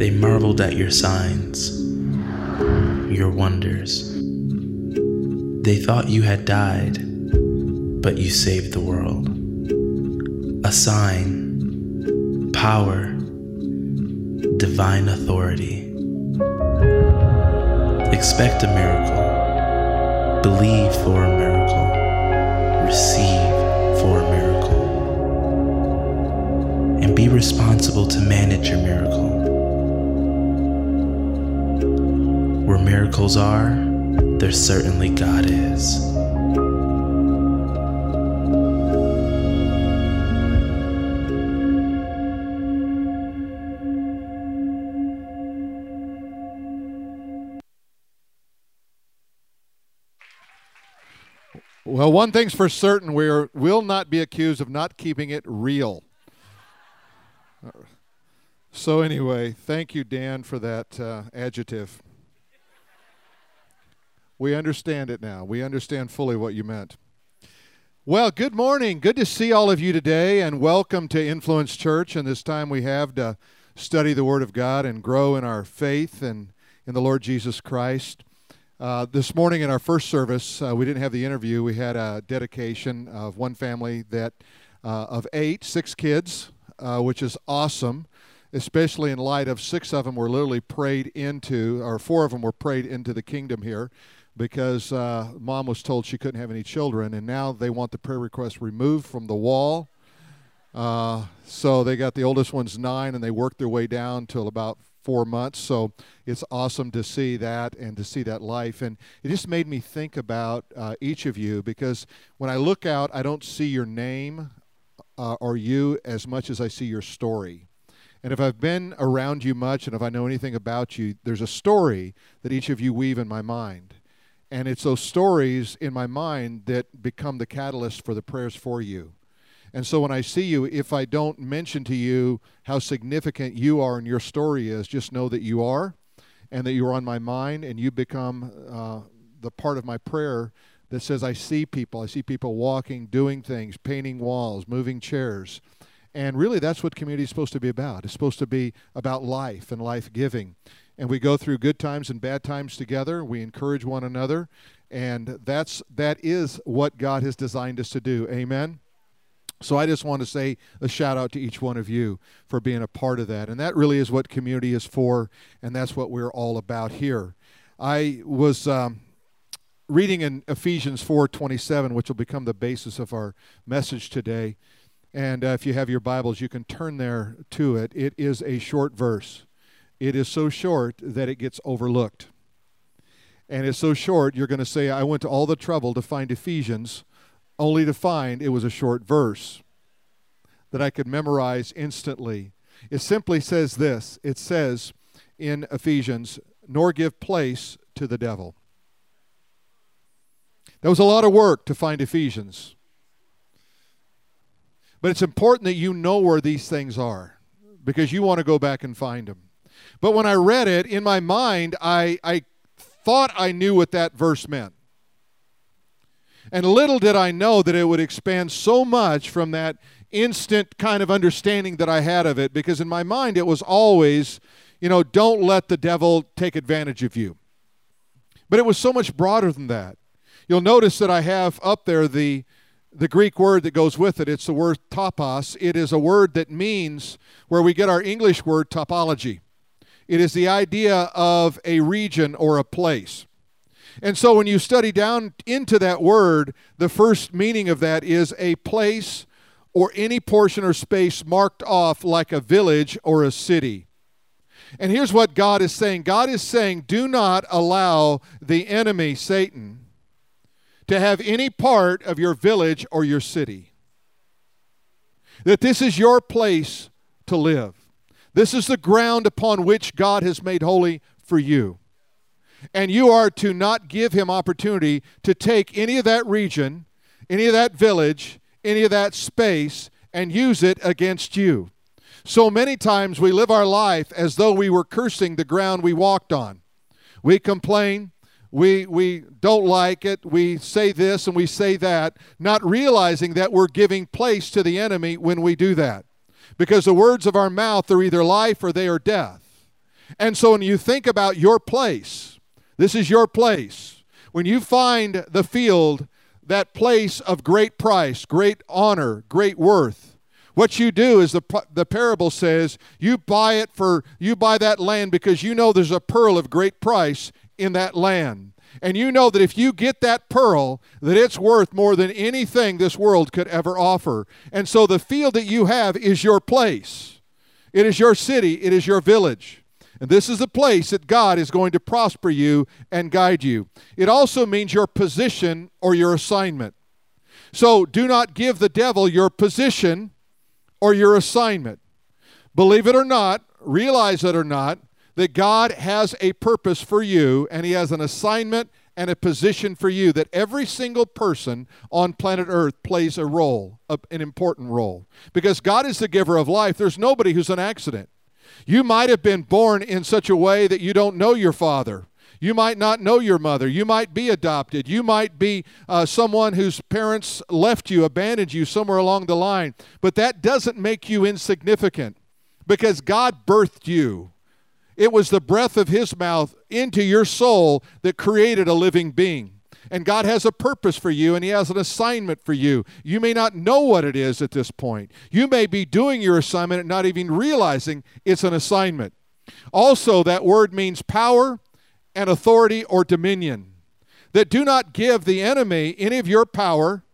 They marveled at your signs, your wonders. They thought you had died, but you saved the world. A sign, power, divine authority. Expect a miracle. Believe for a miracle. Receive for a miracle. And be responsible to manage your miracle. Where miracles are, there certainly God is. Well, one thing's for certain we will not be accused of not keeping it real. So, anyway, thank you, Dan, for that uh, adjective. We understand it now. We understand fully what you meant. Well, good morning. Good to see all of you today, and welcome to Influence Church and this time we have to study the Word of God and grow in our faith and in the Lord Jesus Christ. Uh, this morning in our first service, uh, we didn't have the interview. We had a dedication of one family that uh, of eight, six kids, uh, which is awesome, especially in light of six of them were literally prayed into, or four of them were prayed into the kingdom here because uh, mom was told she couldn't have any children, and now they want the prayer request removed from the wall. Uh, so they got the oldest one's nine, and they worked their way down till about four months. So it's awesome to see that and to see that life. And it just made me think about uh, each of you because when I look out, I don't see your name uh, or you as much as I see your story. And if I've been around you much and if I know anything about you, there's a story that each of you weave in my mind. And it's those stories in my mind that become the catalyst for the prayers for you. And so when I see you, if I don't mention to you how significant you are and your story is, just know that you are and that you're on my mind and you become uh, the part of my prayer that says, I see people. I see people walking, doing things, painting walls, moving chairs. And really, that's what community is supposed to be about. It's supposed to be about life and life giving. And we go through good times and bad times together. We encourage one another. And that's, that is what God has designed us to do. Amen. So I just want to say a shout out to each one of you for being a part of that. And that really is what community is for, and that's what we're all about here. I was um, reading in Ephesians 4:27, which will become the basis of our message today. And uh, if you have your Bibles, you can turn there to it. It is a short verse. It is so short that it gets overlooked. And it's so short, you're going to say, I went to all the trouble to find Ephesians only to find it was a short verse that I could memorize instantly. It simply says this it says in Ephesians, nor give place to the devil. That was a lot of work to find Ephesians. But it's important that you know where these things are because you want to go back and find them. But when I read it, in my mind, I, I thought I knew what that verse meant. And little did I know that it would expand so much from that instant kind of understanding that I had of it, because in my mind it was always, you know, don't let the devil take advantage of you. But it was so much broader than that. You'll notice that I have up there the, the Greek word that goes with it. It's the word topos. It is a word that means where we get our English word topology. It is the idea of a region or a place. And so when you study down into that word, the first meaning of that is a place or any portion or space marked off like a village or a city. And here's what God is saying God is saying, do not allow the enemy, Satan, to have any part of your village or your city. That this is your place to live. This is the ground upon which God has made holy for you. And you are to not give him opportunity to take any of that region, any of that village, any of that space, and use it against you. So many times we live our life as though we were cursing the ground we walked on. We complain, we, we don't like it, we say this and we say that, not realizing that we're giving place to the enemy when we do that. Because the words of our mouth are either life or they are death. And so when you think about your place, this is your place. When you find the field, that place of great price, great honor, great worth, what you do is the, the parable says you buy it for you buy that land because you know there's a pearl of great price in that land and you know that if you get that pearl that it's worth more than anything this world could ever offer and so the field that you have is your place it is your city it is your village and this is the place that God is going to prosper you and guide you. It also means your position or your assignment. So do not give the devil your position or your assignment. Believe it or not, realize it or not, that God has a purpose for you and He has an assignment and a position for you that every single person on planet Earth plays a role, an important role. Because God is the giver of life. There's nobody who's an accident. You might have been born in such a way that you don't know your father. You might not know your mother. You might be adopted. You might be uh, someone whose parents left you, abandoned you somewhere along the line. But that doesn't make you insignificant because God birthed you. It was the breath of His mouth into your soul that created a living being. And God has a purpose for you and He has an assignment for you. You may not know what it is at this point. You may be doing your assignment and not even realizing it's an assignment. Also, that word means power and authority or dominion. That do not give the enemy any of your power,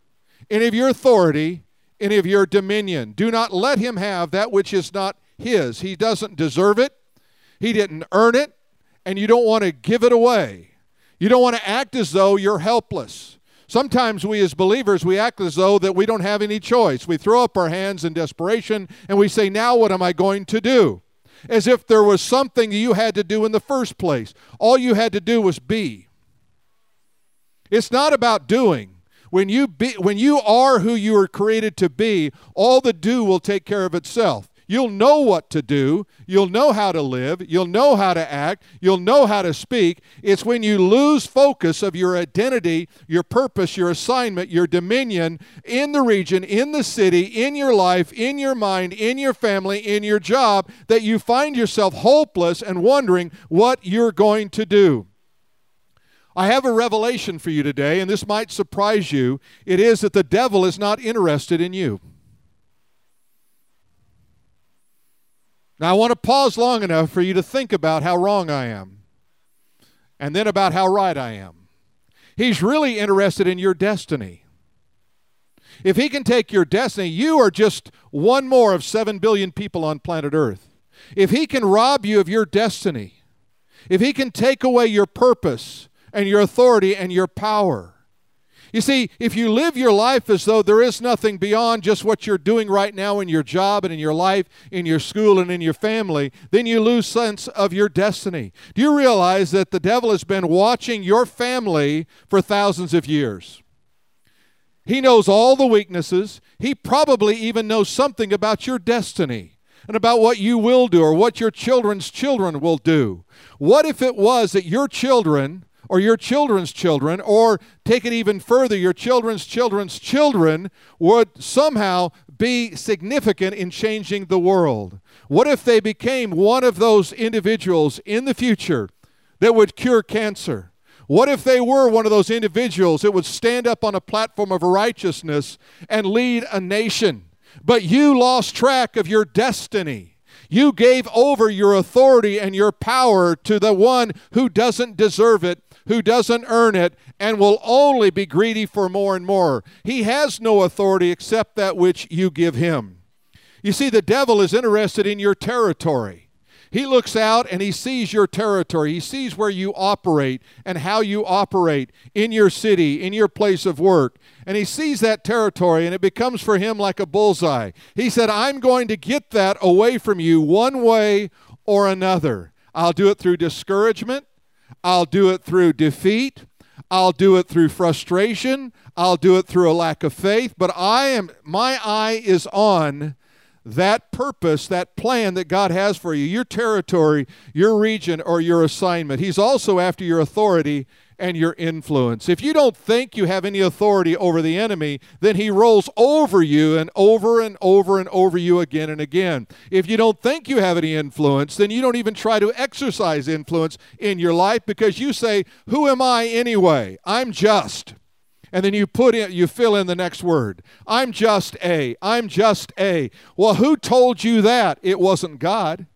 any of your authority, any of your dominion. Do not let him have that which is not his. He doesn't deserve it, he didn't earn it, and you don't want to give it away. You don't want to act as though you're helpless. Sometimes we as believers, we act as though that we don't have any choice. We throw up our hands in desperation and we say, Now what am I going to do? As if there was something you had to do in the first place. All you had to do was be. It's not about doing. When you, be, when you are who you were created to be, all the do will take care of itself. You'll know what to do. You'll know how to live. You'll know how to act. You'll know how to speak. It's when you lose focus of your identity, your purpose, your assignment, your dominion in the region, in the city, in your life, in your mind, in your family, in your job, that you find yourself hopeless and wondering what you're going to do. I have a revelation for you today, and this might surprise you. It is that the devil is not interested in you. Now, I want to pause long enough for you to think about how wrong I am and then about how right I am. He's really interested in your destiny. If he can take your destiny, you are just one more of 7 billion people on planet Earth. If he can rob you of your destiny, if he can take away your purpose and your authority and your power, you see, if you live your life as though there is nothing beyond just what you're doing right now in your job and in your life, in your school and in your family, then you lose sense of your destiny. Do you realize that the devil has been watching your family for thousands of years? He knows all the weaknesses. He probably even knows something about your destiny and about what you will do or what your children's children will do. What if it was that your children or your children's children, or take it even further, your children's children's children would somehow be significant in changing the world? What if they became one of those individuals in the future that would cure cancer? What if they were one of those individuals that would stand up on a platform of righteousness and lead a nation? But you lost track of your destiny. You gave over your authority and your power to the one who doesn't deserve it who doesn't earn it and will only be greedy for more and more. He has no authority except that which you give him. You see, the devil is interested in your territory. He looks out and he sees your territory. He sees where you operate and how you operate in your city, in your place of work. And he sees that territory and it becomes for him like a bullseye. He said, I'm going to get that away from you one way or another. I'll do it through discouragement. I'll do it through defeat. I'll do it through frustration. I'll do it through a lack of faith. But I am, my eye is on that purpose, that plan that God has for you, your territory, your region, or your assignment. He's also after your authority and your influence. If you don't think you have any authority over the enemy, then he rolls over you and over and over and over you again and again. If you don't think you have any influence, then you don't even try to exercise influence in your life because you say, Who am I anyway? I'm just. And then you put in, you fill in the next word. I'm just a. I'm just a. Well, who told you that? It wasn't God.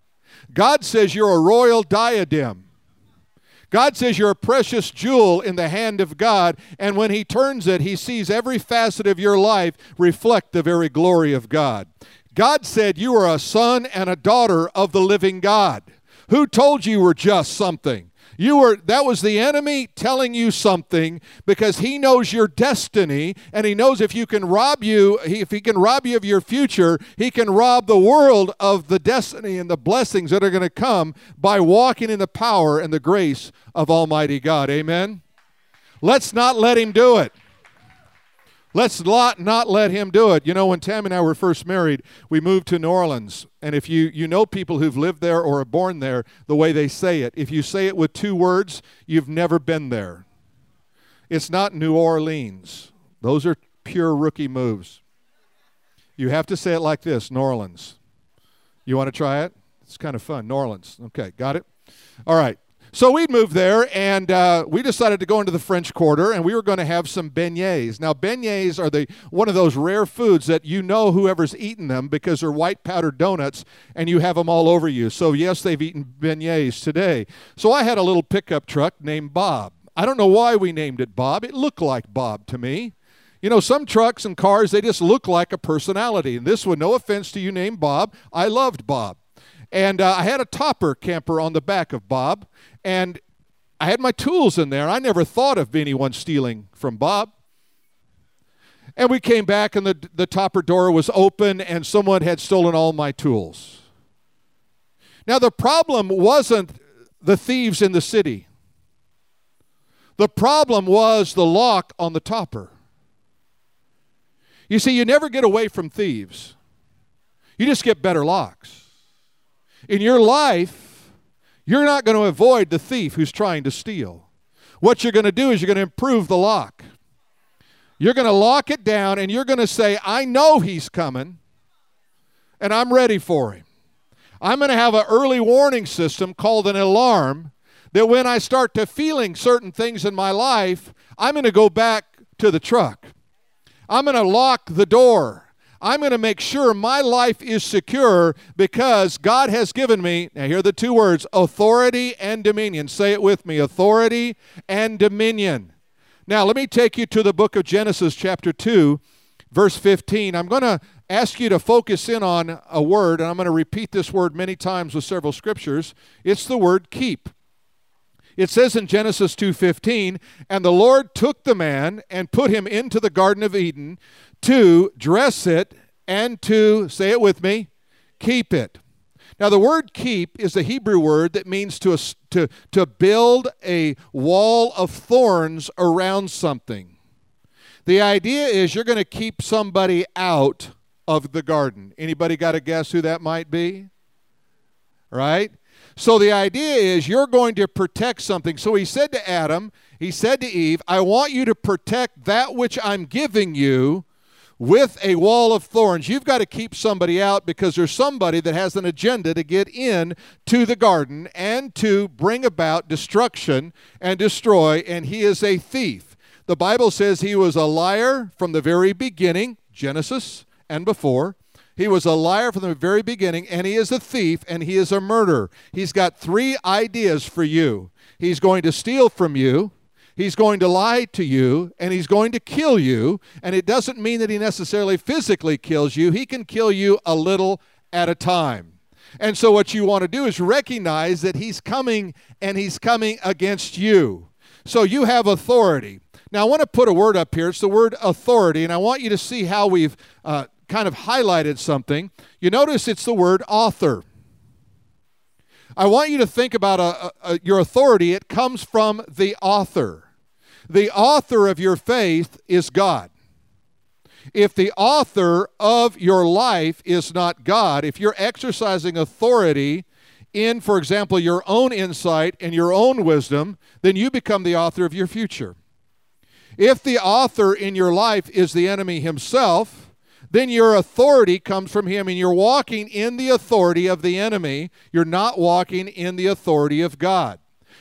God says you're a royal diadem. God says you're a precious jewel in the hand of God, and when He turns it, He sees every facet of your life reflect the very glory of God. God said you are a son and a daughter of the living God. Who told you you were just something? You were that was the enemy telling you something because he knows your destiny and he knows if you can rob you, if he can rob you of your future, he can rob the world of the destiny and the blessings that are going to come by walking in the power and the grace of Almighty God. Amen. Let's not let him do it. Let's not, not let him do it. You know, when Tam and I were first married, we moved to New Orleans. And if you, you know people who've lived there or are born there, the way they say it, if you say it with two words, you've never been there. It's not New Orleans. Those are pure rookie moves. You have to say it like this New Orleans. You want to try it? It's kind of fun. New Orleans. Okay, got it? All right. So we'd moved there, and uh, we decided to go into the French Quarter, and we were going to have some beignets. Now, beignets are the one of those rare foods that you know whoever's eaten them because they're white powdered donuts, and you have them all over you. So yes, they've eaten beignets today. So I had a little pickup truck named Bob. I don't know why we named it Bob. It looked like Bob to me. You know, some trucks and cars, they just look like a personality. And this one, no offense to you named Bob, I loved Bob. And uh, I had a topper camper on the back of Bob, and I had my tools in there. I never thought of anyone stealing from Bob. And we came back, and the, the topper door was open, and someone had stolen all my tools. Now, the problem wasn't the thieves in the city, the problem was the lock on the topper. You see, you never get away from thieves, you just get better locks in your life, you're not going to avoid the thief who's trying to steal. What you're going to do is you're going to improve the lock. You're going to lock it down and you're going to say, I know he's coming and I'm ready for him. I'm going to have an early warning system called an alarm that when I start to feeling certain things in my life, I'm going to go back to the truck. I'm going to lock the door. I'm going to make sure my life is secure because God has given me, now here are the two words authority and dominion. Say it with me authority and dominion. Now, let me take you to the book of Genesis, chapter 2, verse 15. I'm going to ask you to focus in on a word, and I'm going to repeat this word many times with several scriptures. It's the word keep. It says in Genesis 2:15, "And the Lord took the man and put him into the garden of Eden to dress it and to say it with me, keep it." Now the word keep is a Hebrew word that means to to to build a wall of thorns around something. The idea is you're going to keep somebody out of the garden. Anybody got a guess who that might be? Right? So the idea is you're going to protect something. So he said to Adam, he said to Eve, I want you to protect that which I'm giving you with a wall of thorns. You've got to keep somebody out because there's somebody that has an agenda to get in to the garden and to bring about destruction and destroy, and he is a thief. The Bible says he was a liar from the very beginning, Genesis and before. He was a liar from the very beginning, and he is a thief, and he is a murderer. He's got three ideas for you. He's going to steal from you, he's going to lie to you, and he's going to kill you. And it doesn't mean that he necessarily physically kills you, he can kill you a little at a time. And so, what you want to do is recognize that he's coming and he's coming against you. So, you have authority. Now, I want to put a word up here. It's the word authority, and I want you to see how we've uh, kind of highlighted something. You notice it's the word author. I want you to think about a, a, your authority. It comes from the author. The author of your faith is God. If the author of your life is not God, if you're exercising authority in, for example, your own insight and your own wisdom, then you become the author of your future. If the author in your life is the enemy himself, then your authority comes from him and you're walking in the authority of the enemy. You're not walking in the authority of God.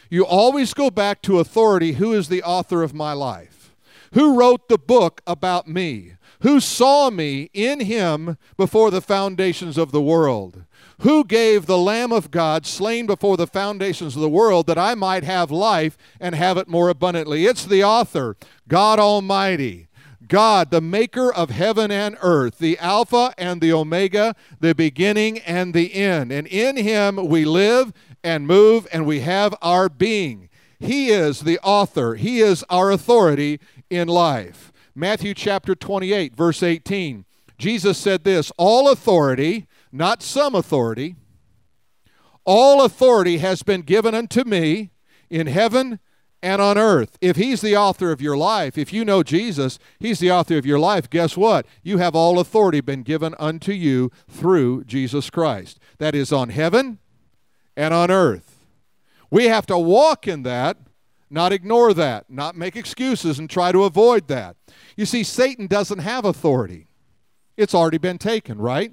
You always go back to authority. Who is the author of my life? Who wrote the book about me? Who saw me in him before the foundations of the world? Who gave the Lamb of God, slain before the foundations of the world, that I might have life and have it more abundantly? It's the author, God Almighty. God, the maker of heaven and earth, the Alpha and the Omega, the beginning and the end. And in him we live and move and we have our being. He is the author, He is our authority in life. Matthew chapter 28, verse 18. Jesus said this All authority, not some authority, all authority has been given unto me in heaven and on earth. If He's the author of your life, if you know Jesus, He's the author of your life, guess what? You have all authority been given unto you through Jesus Christ. That is on heaven and on earth. We have to walk in that, not ignore that, not make excuses and try to avoid that. You see, Satan doesn't have authority, it's already been taken, right?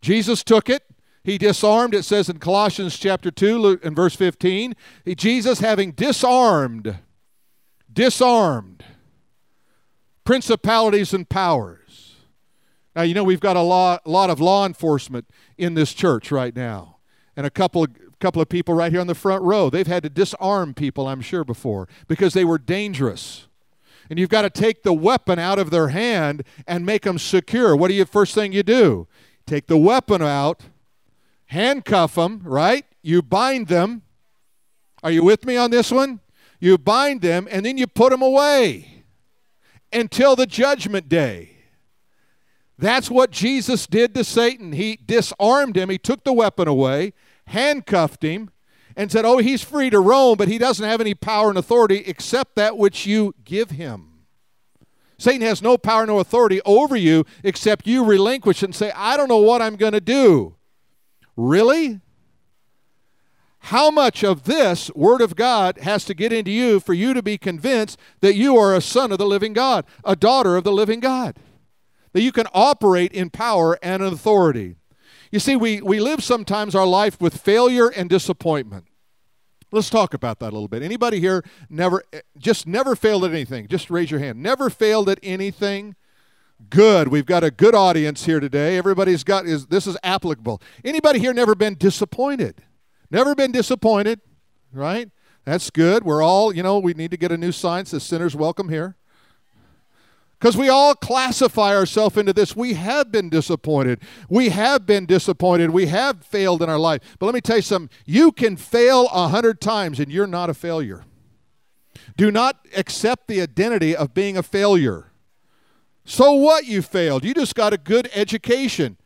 Jesus took it. He disarmed, it says in Colossians chapter 2 and verse 15, Jesus having disarmed, disarmed principalities and powers. Now, you know, we've got a lot, lot of law enforcement in this church right now. And a couple of, couple of people right here on the front row, they've had to disarm people, I'm sure, before because they were dangerous. And you've got to take the weapon out of their hand and make them secure. What do you first thing you do? Take the weapon out handcuff them, right? You bind them. Are you with me on this one? You bind them and then you put them away until the judgment day. That's what Jesus did to Satan. He disarmed him, he took the weapon away, handcuffed him, and said, Oh, he's free to roam, but he doesn't have any power and authority except that which you give him. Satan has no power, no authority over you except you relinquish and say, I don't know what I'm going to do. Really? How much of this Word of God has to get into you for you to be convinced that you are a son of the living God, a daughter of the living God? That you can operate in power and authority. You see, we, we live sometimes our life with failure and disappointment. Let's talk about that a little bit. Anybody here never eh, just never failed at anything? Just raise your hand. Never failed at anything? Good. We've got a good audience here today. Everybody's got is this is applicable. Anybody here never been disappointed? Never been disappointed, right? That's good. We're all, you know, we need to get a new sign says sinners welcome here. Because we all classify ourselves into this. We have been disappointed. We have been disappointed. We have failed in our life. But let me tell you something you can fail a hundred times and you're not a failure. Do not accept the identity of being a failure. So what you failed? You just got a good education.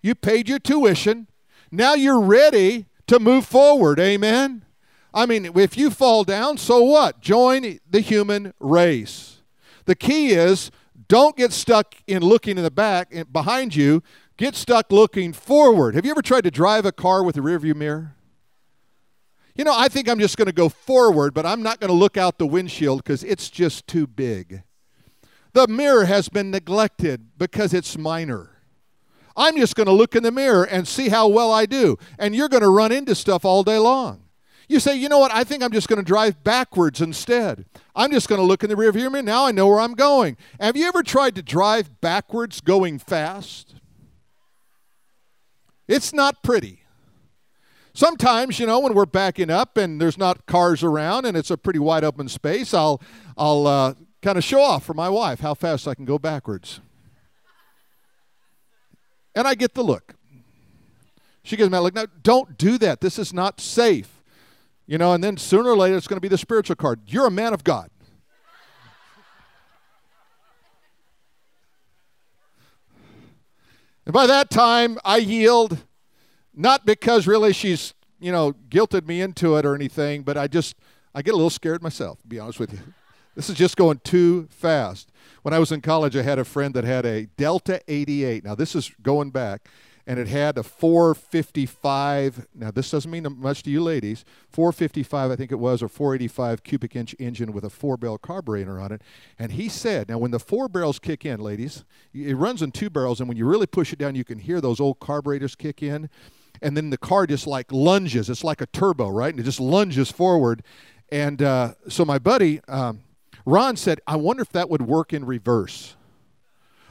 You paid your tuition. Now you're ready to move forward. Amen. I mean, if you fall down, so what? Join the human race. The key is don't get stuck in looking in the back and behind you. Get stuck looking forward. Have you ever tried to drive a car with a rearview mirror? You know, I think I'm just going to go forward, but I'm not going to look out the windshield because it's just too big. The mirror has been neglected because it's minor. I'm just going to look in the mirror and see how well I do. And you're going to run into stuff all day long. You say, you know what? I think I'm just going to drive backwards instead. I'm just going to look in the rearview mirror. Now I know where I'm going. Have you ever tried to drive backwards going fast? It's not pretty. Sometimes, you know, when we're backing up and there's not cars around and it's a pretty wide open space, I'll I'll uh, kind of show off for my wife how fast I can go backwards. And I get the look. She gives me a look. Now, don't do that. This is not safe. You know, and then sooner or later it's going to be the spiritual card. You're a man of God. And by that time, I yield, not because really she's, you know, guilted me into it or anything, but I just, I get a little scared myself, to be honest with you. This is just going too fast. When I was in college, I had a friend that had a Delta 88. Now, this is going back, and it had a 455. Now, this doesn't mean much to you ladies. 455, I think it was, or 485 cubic inch engine with a four barrel carburetor on it. And he said, now, when the four barrels kick in, ladies, it runs in two barrels, and when you really push it down, you can hear those old carburetors kick in. And then the car just like lunges. It's like a turbo, right? And it just lunges forward. And uh, so my buddy, um, Ron said, I wonder if that would work in reverse.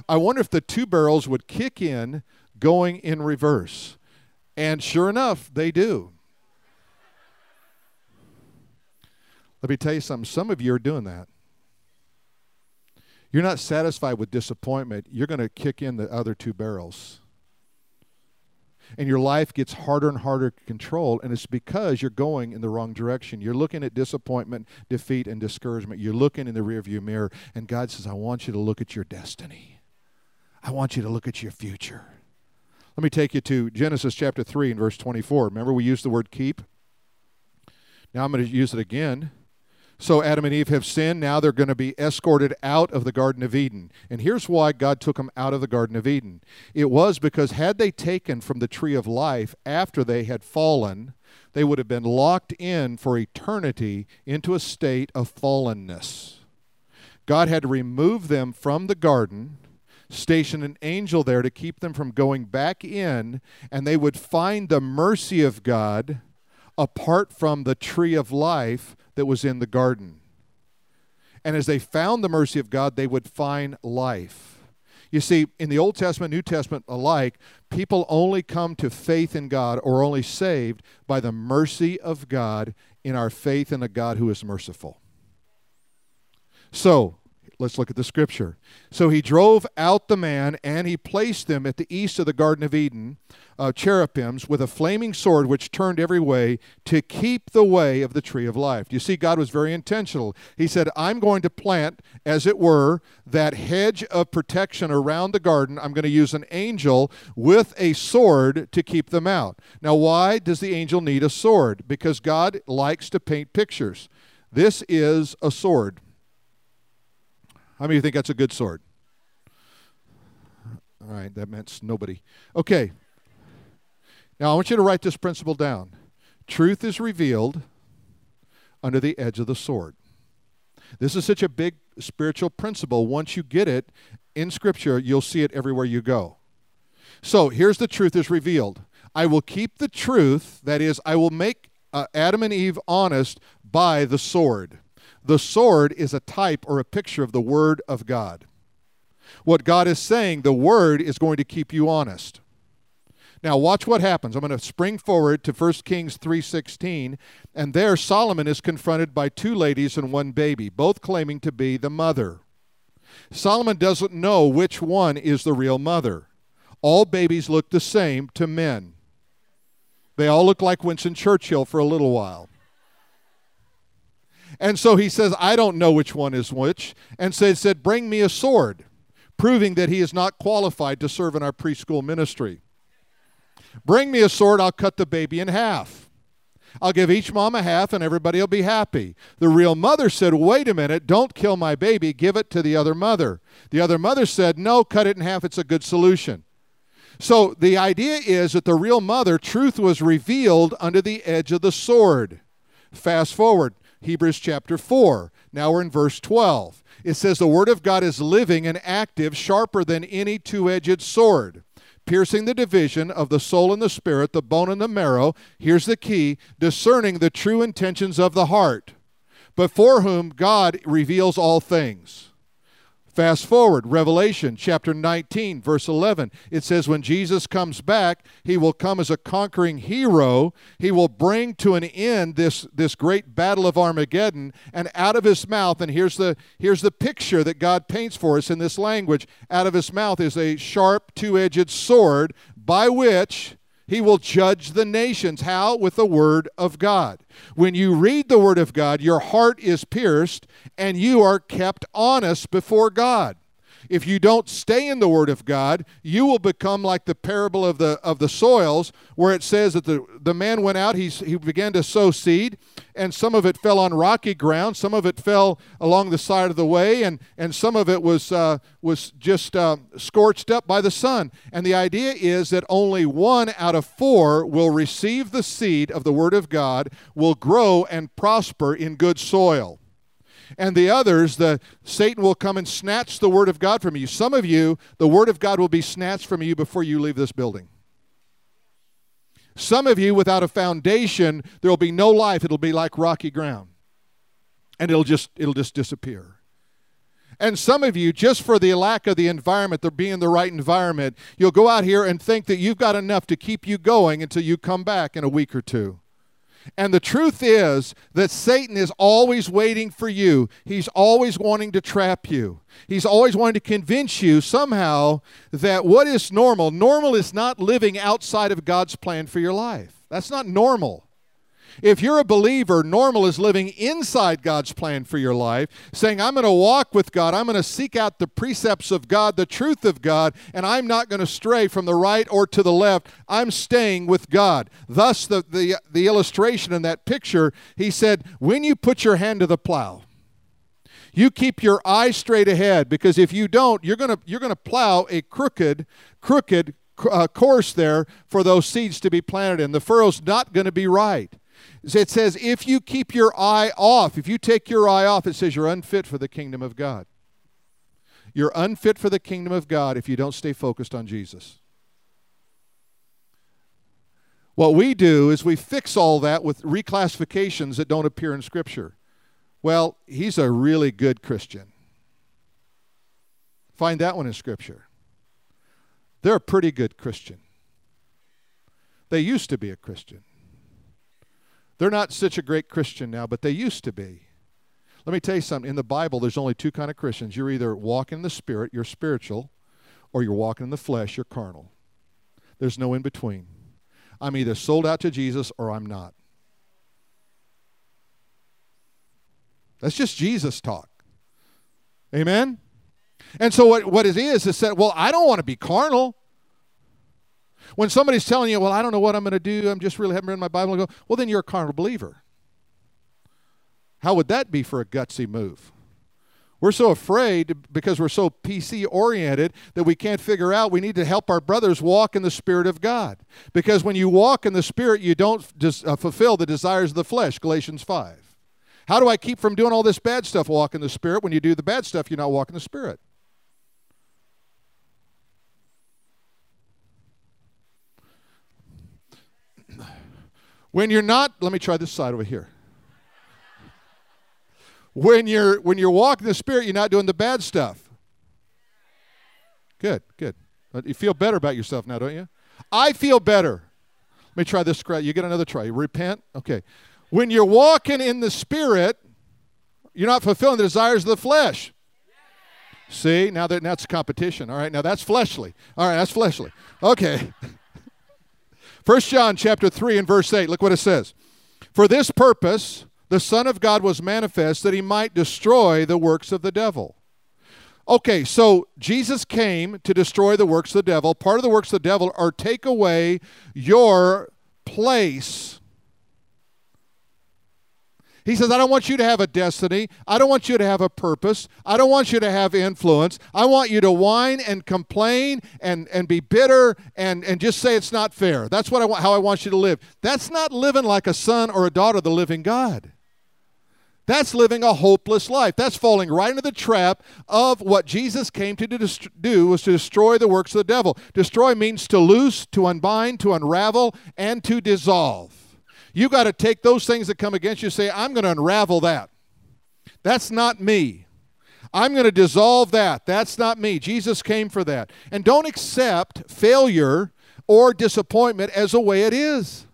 I wonder if the two barrels would kick in going in reverse. And sure enough, they do. Let me tell you something. Some of you are doing that. You're not satisfied with disappointment. You're going to kick in the other two barrels and your life gets harder and harder to control, and it's because you're going in the wrong direction. You're looking at disappointment, defeat, and discouragement. You're looking in the rearview mirror, and God says, I want you to look at your destiny. I want you to look at your future. Let me take you to Genesis chapter 3 and verse 24. Remember, we used the word keep? Now I'm going to use it again. So Adam and Eve have sinned. Now they're going to be escorted out of the Garden of Eden. And here's why God took them out of the Garden of Eden it was because had they taken from the tree of life after they had fallen, they would have been locked in for eternity into a state of fallenness. God had to remove them from the garden station an angel there to keep them from going back in, and they would find the mercy of God apart from the tree of life that was in the garden. And as they found the mercy of God, they would find life. You see, in the Old Testament, New Testament alike, people only come to faith in God or only saved by the mercy of God in our faith in a God who is merciful. So, let's look at the scripture. So he drove out the man and he placed them at the east of the Garden of Eden, uh, cherubims, with a flaming sword which turned every way to keep the way of the tree of life. You see, God was very intentional. He said, I'm going to plant, as it were, that hedge of protection around the garden. I'm going to use an angel with a sword to keep them out. Now, why does the angel need a sword? Because God likes to paint pictures. This is a sword. How many of you think that's a good sword? All right, that meant nobody. Okay. Now I want you to write this principle down. Truth is revealed under the edge of the sword. This is such a big spiritual principle. Once you get it in Scripture, you'll see it everywhere you go. So here's the truth is revealed. I will keep the truth, that is, I will make uh, Adam and Eve honest by the sword. The sword is a type or a picture of the Word of God. What God is saying, the Word is going to keep you honest. Now watch what happens. I'm going to spring forward to 1 Kings 3:16 and there Solomon is confronted by two ladies and one baby, both claiming to be the mother. Solomon doesn't know which one is the real mother. All babies look the same to men. They all look like Winston Churchill for a little while. And so he says, I don't know which one is which. And so said, Bring me a sword, proving that he is not qualified to serve in our preschool ministry. Bring me a sword, I'll cut the baby in half. I'll give each mom a half and everybody will be happy. The real mother said, Wait a minute, don't kill my baby, give it to the other mother. The other mother said, No, cut it in half, it's a good solution. So the idea is that the real mother, truth was revealed under the edge of the sword. Fast forward. Hebrews chapter 4. Now we're in verse 12. It says, The Word of God is living and active, sharper than any two edged sword, piercing the division of the soul and the spirit, the bone and the marrow. Here's the key discerning the true intentions of the heart, but for whom God reveals all things. Fast forward, Revelation chapter 19, verse 11. It says, When Jesus comes back, he will come as a conquering hero. He will bring to an end this, this great battle of Armageddon, and out of his mouth, and here's the, here's the picture that God paints for us in this language out of his mouth is a sharp, two edged sword by which he will judge the nations. How? With the Word of God. When you read the Word of God, your heart is pierced and you are kept honest before God. If you don't stay in the Word of God, you will become like the parable of the of the soils, where it says that the, the man went out, he, he began to sow seed, and some of it fell on rocky ground, some of it fell along the side of the way, and, and some of it was uh, was just uh, scorched up by the sun. And the idea is that only one out of four will receive the seed of the Word of God, will grow and prosper in good soil and the others, the Satan will come and snatch the word of God from you. Some of you, the word of God will be snatched from you before you leave this building. Some of you, without a foundation, there will be no life. It'll be like rocky ground, and it'll just it'll just disappear. And some of you, just for the lack of the environment, there being the right environment, you'll go out here and think that you've got enough to keep you going until you come back in a week or two. And the truth is that Satan is always waiting for you. He's always wanting to trap you. He's always wanting to convince you somehow that what is normal, normal is not living outside of God's plan for your life. That's not normal. If you're a believer, normal is living inside God's plan for your life, saying, I'm going to walk with God, I'm going to seek out the precepts of God, the truth of God, and I'm not going to stray from the right or to the left. I'm staying with God. Thus, the, the, the illustration in that picture, he said, When you put your hand to the plow, you keep your eye straight ahead because if you don't, you're going to you're going to plow a crooked, crooked uh, course there for those seeds to be planted in. The furrow's not going to be right. It says, if you keep your eye off, if you take your eye off, it says you're unfit for the kingdom of God. You're unfit for the kingdom of God if you don't stay focused on Jesus. What we do is we fix all that with reclassifications that don't appear in Scripture. Well, he's a really good Christian. Find that one in Scripture. They're a pretty good Christian. They used to be a Christian. They're not such a great Christian now, but they used to be. Let me tell you something. In the Bible, there's only two kind of Christians. You're either walking in the Spirit, you're spiritual, or you're walking in the flesh, you're carnal. There's no in between. I'm either sold out to Jesus or I'm not. That's just Jesus talk. Amen? And so what, what it is is that, well, I don't want to be carnal. When somebody's telling you, well, I don't know what I'm going to do, I'm just really haven't read my Bible, I go, well, then you're a carnal believer. How would that be for a gutsy move? We're so afraid because we're so PC oriented that we can't figure out we need to help our brothers walk in the Spirit of God. Because when you walk in the Spirit, you don't uh, fulfill the desires of the flesh, Galatians 5. How do I keep from doing all this bad stuff, walk in the Spirit? When you do the bad stuff, you're not walking the Spirit. When you're not, let me try this side over here. When you're when you're walking the spirit, you're not doing the bad stuff. Good, good. Uh, you feel better about yourself now, don't you? I feel better. Let me try this. You get another try. You repent. Okay. When you're walking in the spirit, you're not fulfilling the desires of the flesh. See, now that that's competition. All right, now that's fleshly. All right, that's fleshly. Okay. 1 John chapter 3 and verse 8, look what it says. For this purpose the Son of God was manifest that he might destroy the works of the devil. Okay, so Jesus came to destroy the works of the devil. Part of the works of the devil are take away your place he says, I don't want you to have a destiny. I don't want you to have a purpose. I don't want you to have influence. I want you to whine and complain and, and be bitter and, and just say it's not fair. That's what I want, how I want you to live. That's not living like a son or a daughter of the living God. That's living a hopeless life. That's falling right into the trap of what Jesus came to do was to destroy the works of the devil. Destroy means to loose, to unbind, to unravel, and to dissolve. You got to take those things that come against you say, I'm going to unravel that. That's not me. I'm going to dissolve that. That's not me. Jesus came for that. And don't accept failure or disappointment as the way it is.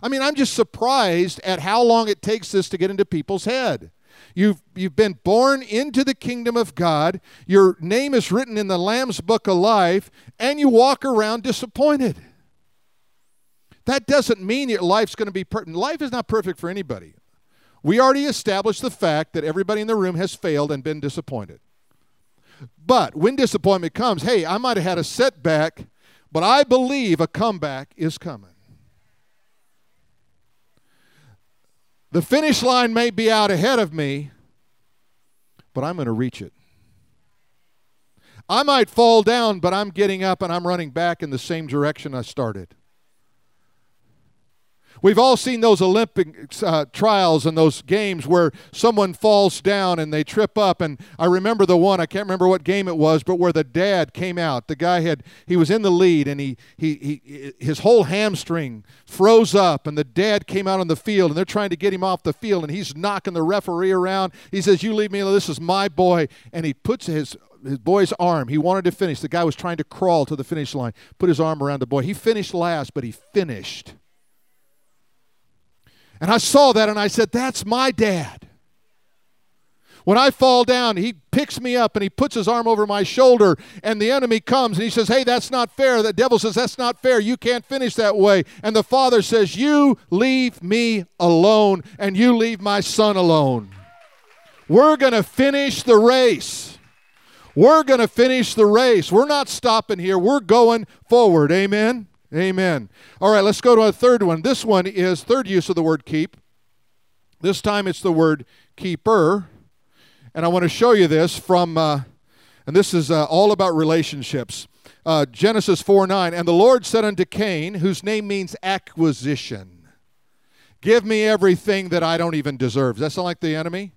I mean, I'm just surprised at how long it takes this to get into people's head. You've, you've been born into the kingdom of God, your name is written in the Lamb's book of life, and you walk around disappointed. That doesn't mean your life's going to be perfect. Life is not perfect for anybody. We already established the fact that everybody in the room has failed and been disappointed. But when disappointment comes, hey, I might have had a setback, but I believe a comeback is coming. The finish line may be out ahead of me, but I'm going to reach it. I might fall down, but I'm getting up and I'm running back in the same direction I started. We've all seen those Olympic uh, trials and those games where someone falls down and they trip up. And I remember the one, I can't remember what game it was, but where the dad came out. The guy had, he was in the lead and he, he, he, his whole hamstring froze up. And the dad came out on the field and they're trying to get him off the field. And he's knocking the referee around. He says, You leave me alone. This is my boy. And he puts his his boy's arm. He wanted to finish. The guy was trying to crawl to the finish line, put his arm around the boy. He finished last, but he finished. And I saw that and I said, That's my dad. When I fall down, he picks me up and he puts his arm over my shoulder, and the enemy comes and he says, Hey, that's not fair. The devil says, That's not fair. You can't finish that way. And the father says, You leave me alone and you leave my son alone. We're going to finish the race. We're going to finish the race. We're not stopping here. We're going forward. Amen. Amen. All right, let's go to a third one. This one is third use of the word keep. This time it's the word keeper. And I want to show you this from, uh, and this is uh, all about relationships. Uh, Genesis 4 9. And the Lord said unto Cain, whose name means acquisition, Give me everything that I don't even deserve. Does that sound like the enemy?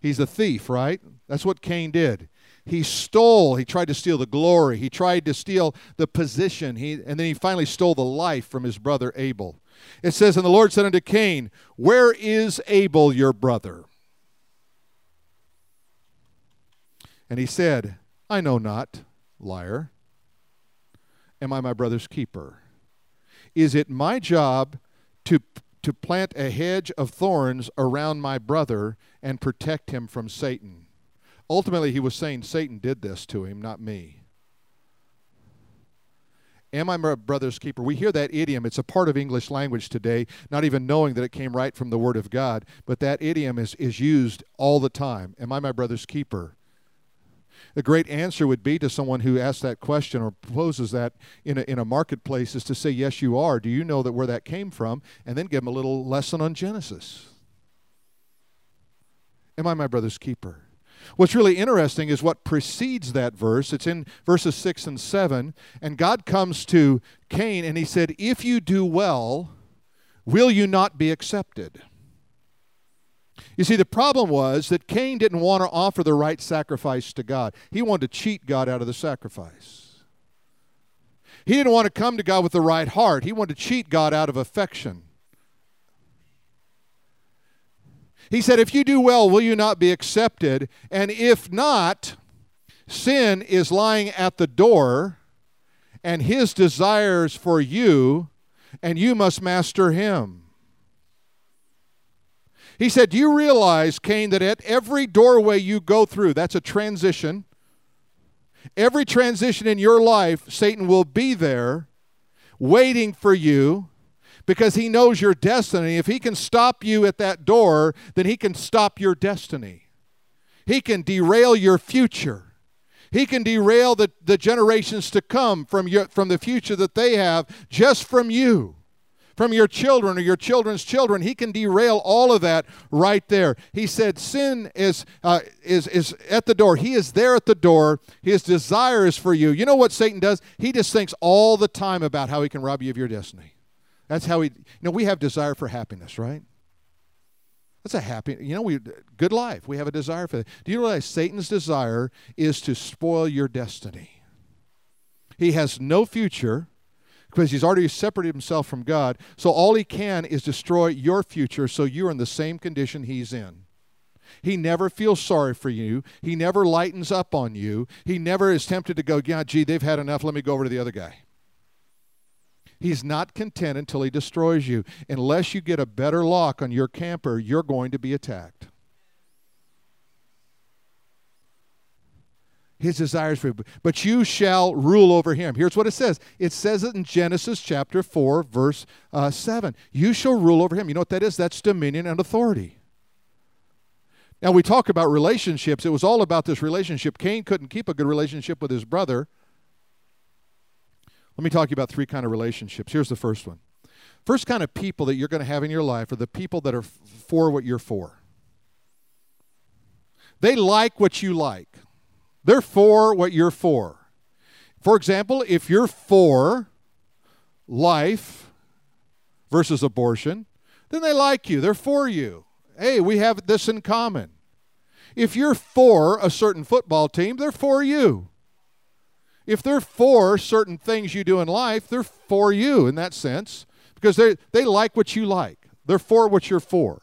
He's a thief, right? That's what Cain did. He stole, he tried to steal the glory, he tried to steal the position, he, and then he finally stole the life from his brother Abel. It says, And the Lord said unto Cain, Where is Abel your brother? And he said, I know not, liar. Am I my brother's keeper? Is it my job to, to plant a hedge of thorns around my brother and protect him from Satan? Ultimately, he was saying Satan did this to him, not me. Am I my brother's keeper? We hear that idiom. It's a part of English language today, not even knowing that it came right from the Word of God. But that idiom is, is used all the time. Am I my brother's keeper? A great answer would be to someone who asks that question or poses that in a, in a marketplace is to say, Yes, you are. Do you know that where that came from? And then give them a little lesson on Genesis. Am I my brother's keeper? What's really interesting is what precedes that verse. It's in verses 6 and 7. And God comes to Cain and he said, If you do well, will you not be accepted? You see, the problem was that Cain didn't want to offer the right sacrifice to God. He wanted to cheat God out of the sacrifice. He didn't want to come to God with the right heart. He wanted to cheat God out of affection. He said, If you do well, will you not be accepted? And if not, sin is lying at the door, and his desires for you, and you must master him. He said, Do you realize, Cain, that at every doorway you go through, that's a transition. Every transition in your life, Satan will be there waiting for you because he knows your destiny. If he can stop you at that door, then he can stop your destiny. He can derail your future. He can derail the, the generations to come from, your, from the future that they have just from you, from your children or your children's children. He can derail all of that right there. He said, Sin is, uh, is, is at the door. He is there at the door. His desire is for you. You know what Satan does? He just thinks all the time about how he can rob you of your destiny. That's how we, you know, we have desire for happiness, right? That's a happy, you know, we good life. We have a desire for that. Do you realize Satan's desire is to spoil your destiny? He has no future because he's already separated himself from God. So all he can is destroy your future so you're in the same condition he's in. He never feels sorry for you. He never lightens up on you. He never is tempted to go, yeah, gee, they've had enough. Let me go over to the other guy. He's not content until he destroys you. Unless you get a better lock on your camper, you're going to be attacked. His desires for you. But you shall rule over him. Here's what it says it says it in Genesis chapter 4, verse uh, 7. You shall rule over him. You know what that is? That's dominion and authority. Now, we talk about relationships. It was all about this relationship. Cain couldn't keep a good relationship with his brother. Let me talk to you about three kind of relationships. Here's the first one. First kind of people that you're going to have in your life are the people that are for what you're for. They like what you like. They're for what you're for. For example, if you're for life versus abortion, then they like you. They're for you. Hey, we have this in common. If you're for a certain football team, they're for you. If they're for certain things you do in life, they're for you in that sense because they they like what you like. They're for what you're for.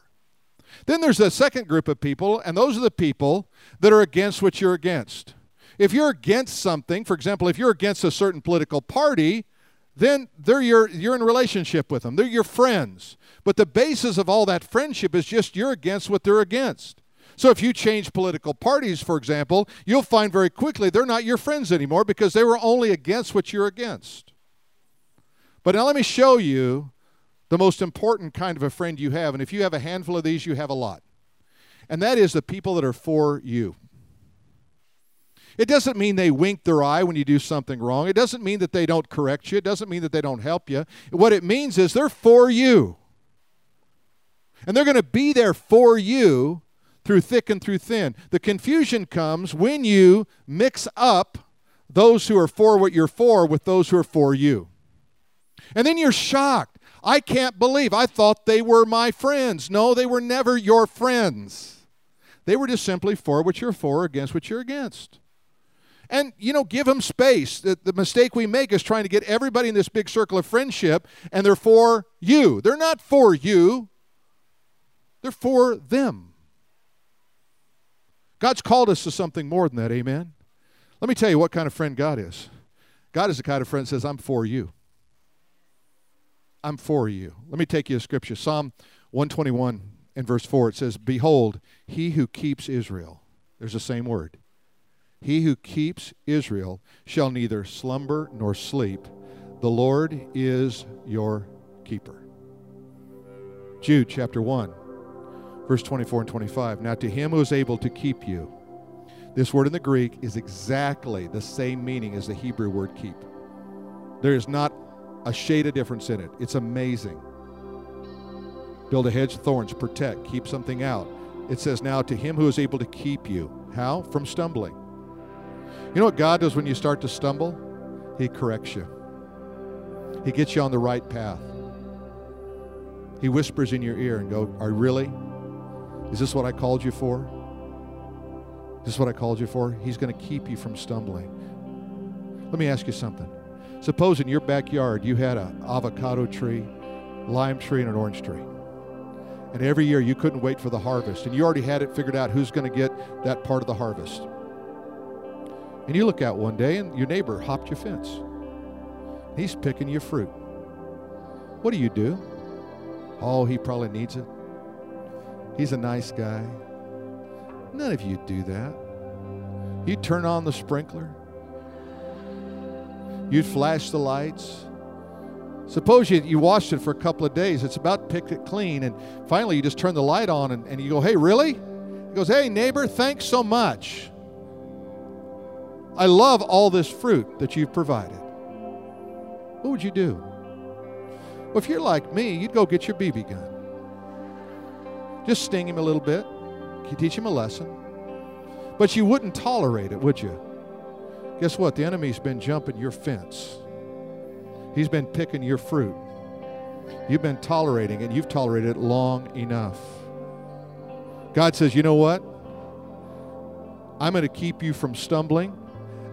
Then there's a second group of people, and those are the people that are against what you're against. If you're against something, for example, if you're against a certain political party, then they're your, you're in relationship with them. They're your friends. But the basis of all that friendship is just you're against what they're against. So if you change political parties, for example, you'll find very quickly they're not your friends anymore because they were only against what you're against. But now let me show you the most important kind of a friend you have. And if you have a handful of these, you have a lot. And that is the people that are for you. It doesn't mean they wink their eye when you do something wrong. It doesn't mean that they don't correct you. It doesn't mean that they don't help you. What it means is they're for you. And they're going to be there for you through thick and through thin. The confusion comes when you mix up those who are for what you're for with those who are for you. And then you're shocked. I can't believe I thought they were my friends. No, they were never your friends. They were just simply for what you're for against what you're against. And, you know, give them space. The, the mistake we make is trying to get everybody in this big circle of friendship, and they're for you. They're not for you, they're for them. God's called us to something more than that, amen? Let me tell you what kind of friend God is. God is the kind of friend that says, I'm for you. I'm for you. Let me take you a scripture. Psalm 121 and verse 4, it says, Behold, he who keeps Israel. There's the same word. He who keeps Israel shall neither slumber nor sleep. The Lord is your keeper. Jude chapter 1, verse 24 and 25. Now to him who is able to keep you. This word in the Greek is exactly the same meaning as the Hebrew word keep. There is not a shade of difference in it. It's amazing. Build a hedge of thorns, protect, keep something out. It says, Now to him who is able to keep you. How? From stumbling. You know what God does when you start to stumble? He corrects you, He gets you on the right path. He whispers in your ear and go, Are you really? Is this what I called you for? Is this what I called you for? He's going to keep you from stumbling. Let me ask you something. Suppose in your backyard you had an avocado tree, lime tree, and an orange tree. And every year you couldn't wait for the harvest, and you already had it figured out who's going to get that part of the harvest. And you look out one day and your neighbor hopped your fence. He's picking your fruit. What do you do? Oh, he probably needs it. He's a nice guy. None of you do that. You'd turn on the sprinkler. You'd flash the lights. Suppose you, you washed it for a couple of days. It's about to pick it clean. And finally, you just turn the light on and, and you go, Hey, really? He goes, Hey, neighbor, thanks so much. I love all this fruit that you've provided. What would you do? Well, if you're like me, you'd go get your BB gun. Just sting him a little bit. You teach him a lesson. But you wouldn't tolerate it, would you? Guess what? The enemy's been jumping your fence. He's been picking your fruit. You've been tolerating it. You've tolerated it long enough. God says, you know what? I'm going to keep you from stumbling.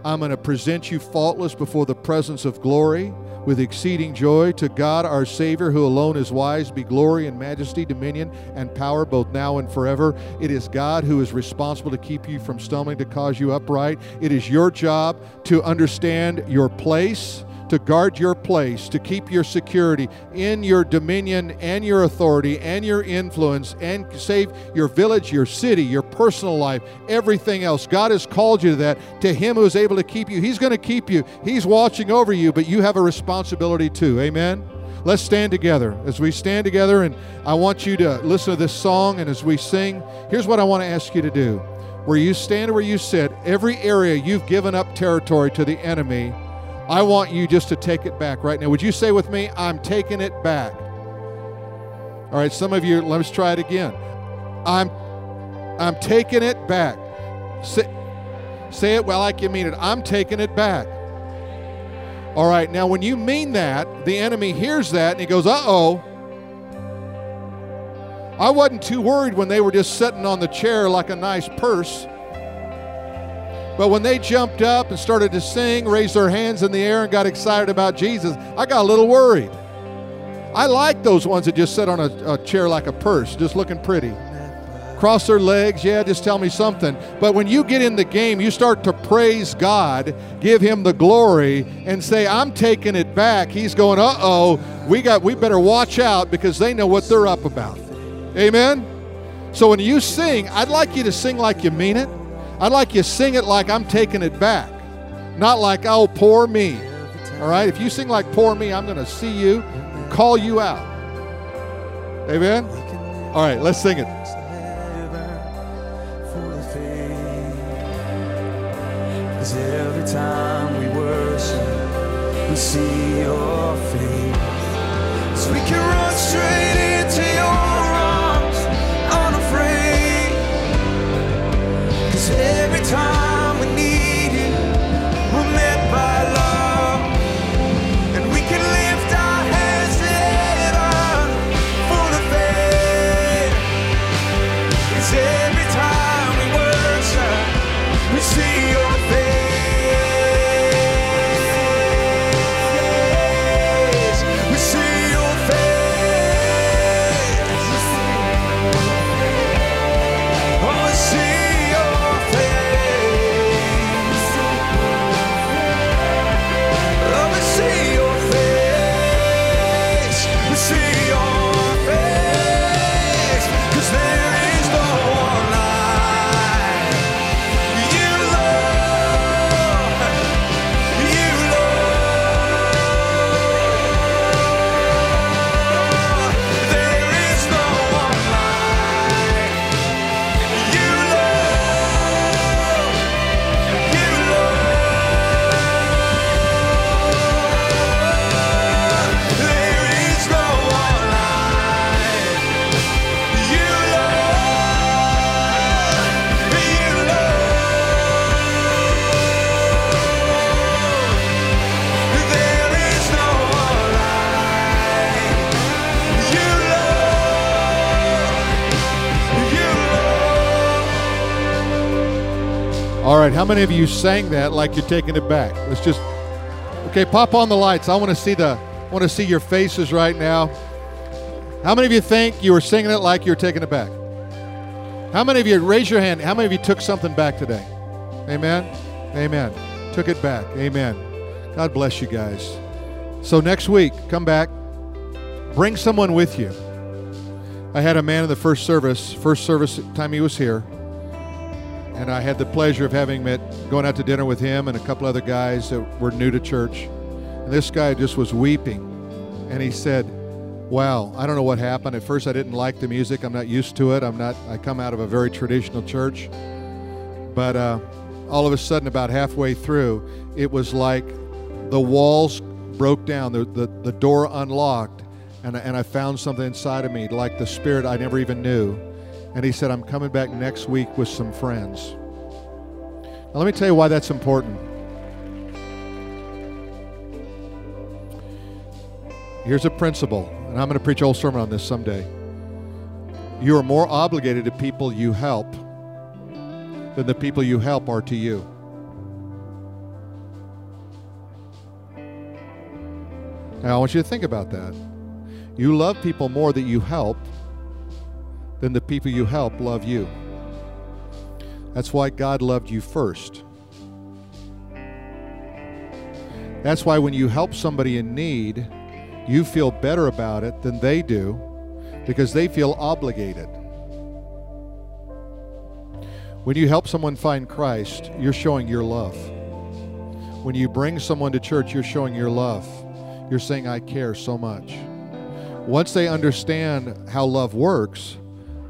I'm going to present you faultless before the presence of glory with exceeding joy to God our Savior, who alone is wise, be glory and majesty, dominion and power both now and forever. It is God who is responsible to keep you from stumbling, to cause you upright. It is your job to understand your place to guard your place, to keep your security in your dominion and your authority and your influence and save your village, your city, your personal life, everything else. God has called you to that. To Him who is able to keep you, He's going to keep you. He's watching over you, but you have a responsibility too. Amen. Let's stand together. As we stand together, and I want you to listen to this song, and as we sing, here's what I want to ask you to do. Where you stand where you sit, every area you've given up territory to the enemy, I want you just to take it back right now. Would you say with me, I'm taking it back? All right, some of you, let's try it again. I'm I'm taking it back. Say, say it well like you mean it. I'm taking it back. All right, now when you mean that, the enemy hears that and he goes, uh oh. I wasn't too worried when they were just sitting on the chair like a nice purse. But when they jumped up and started to sing, raised their hands in the air, and got excited about Jesus, I got a little worried. I like those ones that just sit on a, a chair like a purse, just looking pretty. Cross their legs, yeah, just tell me something. But when you get in the game, you start to praise God, give Him the glory, and say, "I'm taking it back." He's going, "Uh oh, we got, we better watch out because they know what they're up about." Amen. So when you sing, I'd like you to sing like you mean it. I'd like you to sing it like I'm taking it back, not like, oh, poor me. All right? If you sing like poor me, I'm going to see you and call you out. Amen? All right, let's sing it. Cause every time we worship, we see your face. So we can run straight into your how many of you sang that like you're taking it back? Let's just Okay, pop on the lights. I want to see the I want to see your faces right now. How many of you think you were singing it like you're taking it back? How many of you raise your hand? How many of you took something back today? Amen. Amen. Took it back. Amen. God bless you guys. So next week, come back. Bring someone with you. I had a man in the first service, first service time he was here, and I had the pleasure of having met, going out to dinner with him and a couple other guys that were new to church. And this guy just was weeping, and he said, "Wow, I don't know what happened. At first, I didn't like the music. I'm not used to it. I'm not. I come out of a very traditional church, but uh, all of a sudden, about halfway through, it was like the walls broke down, the the, the door unlocked, and and I found something inside of me, like the spirit I never even knew." And he said, I'm coming back next week with some friends. Now, let me tell you why that's important. Here's a principle, and I'm going to preach a whole sermon on this someday. You are more obligated to people you help than the people you help are to you. Now, I want you to think about that. You love people more that you help than the people you help love you. That's why God loved you first. That's why when you help somebody in need, you feel better about it than they do because they feel obligated. When you help someone find Christ, you're showing your love. When you bring someone to church, you're showing your love. You're saying, I care so much. once they understand how love works,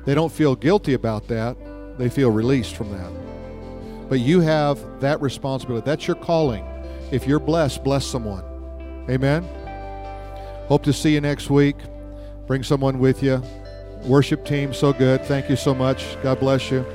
they don't feel guilty about that. They feel released from that. But you have that responsibility. That's your calling. If you're blessed, bless someone. Amen. Hope to see you next week. Bring someone with you. Worship team, so good. Thank you so much. God bless you.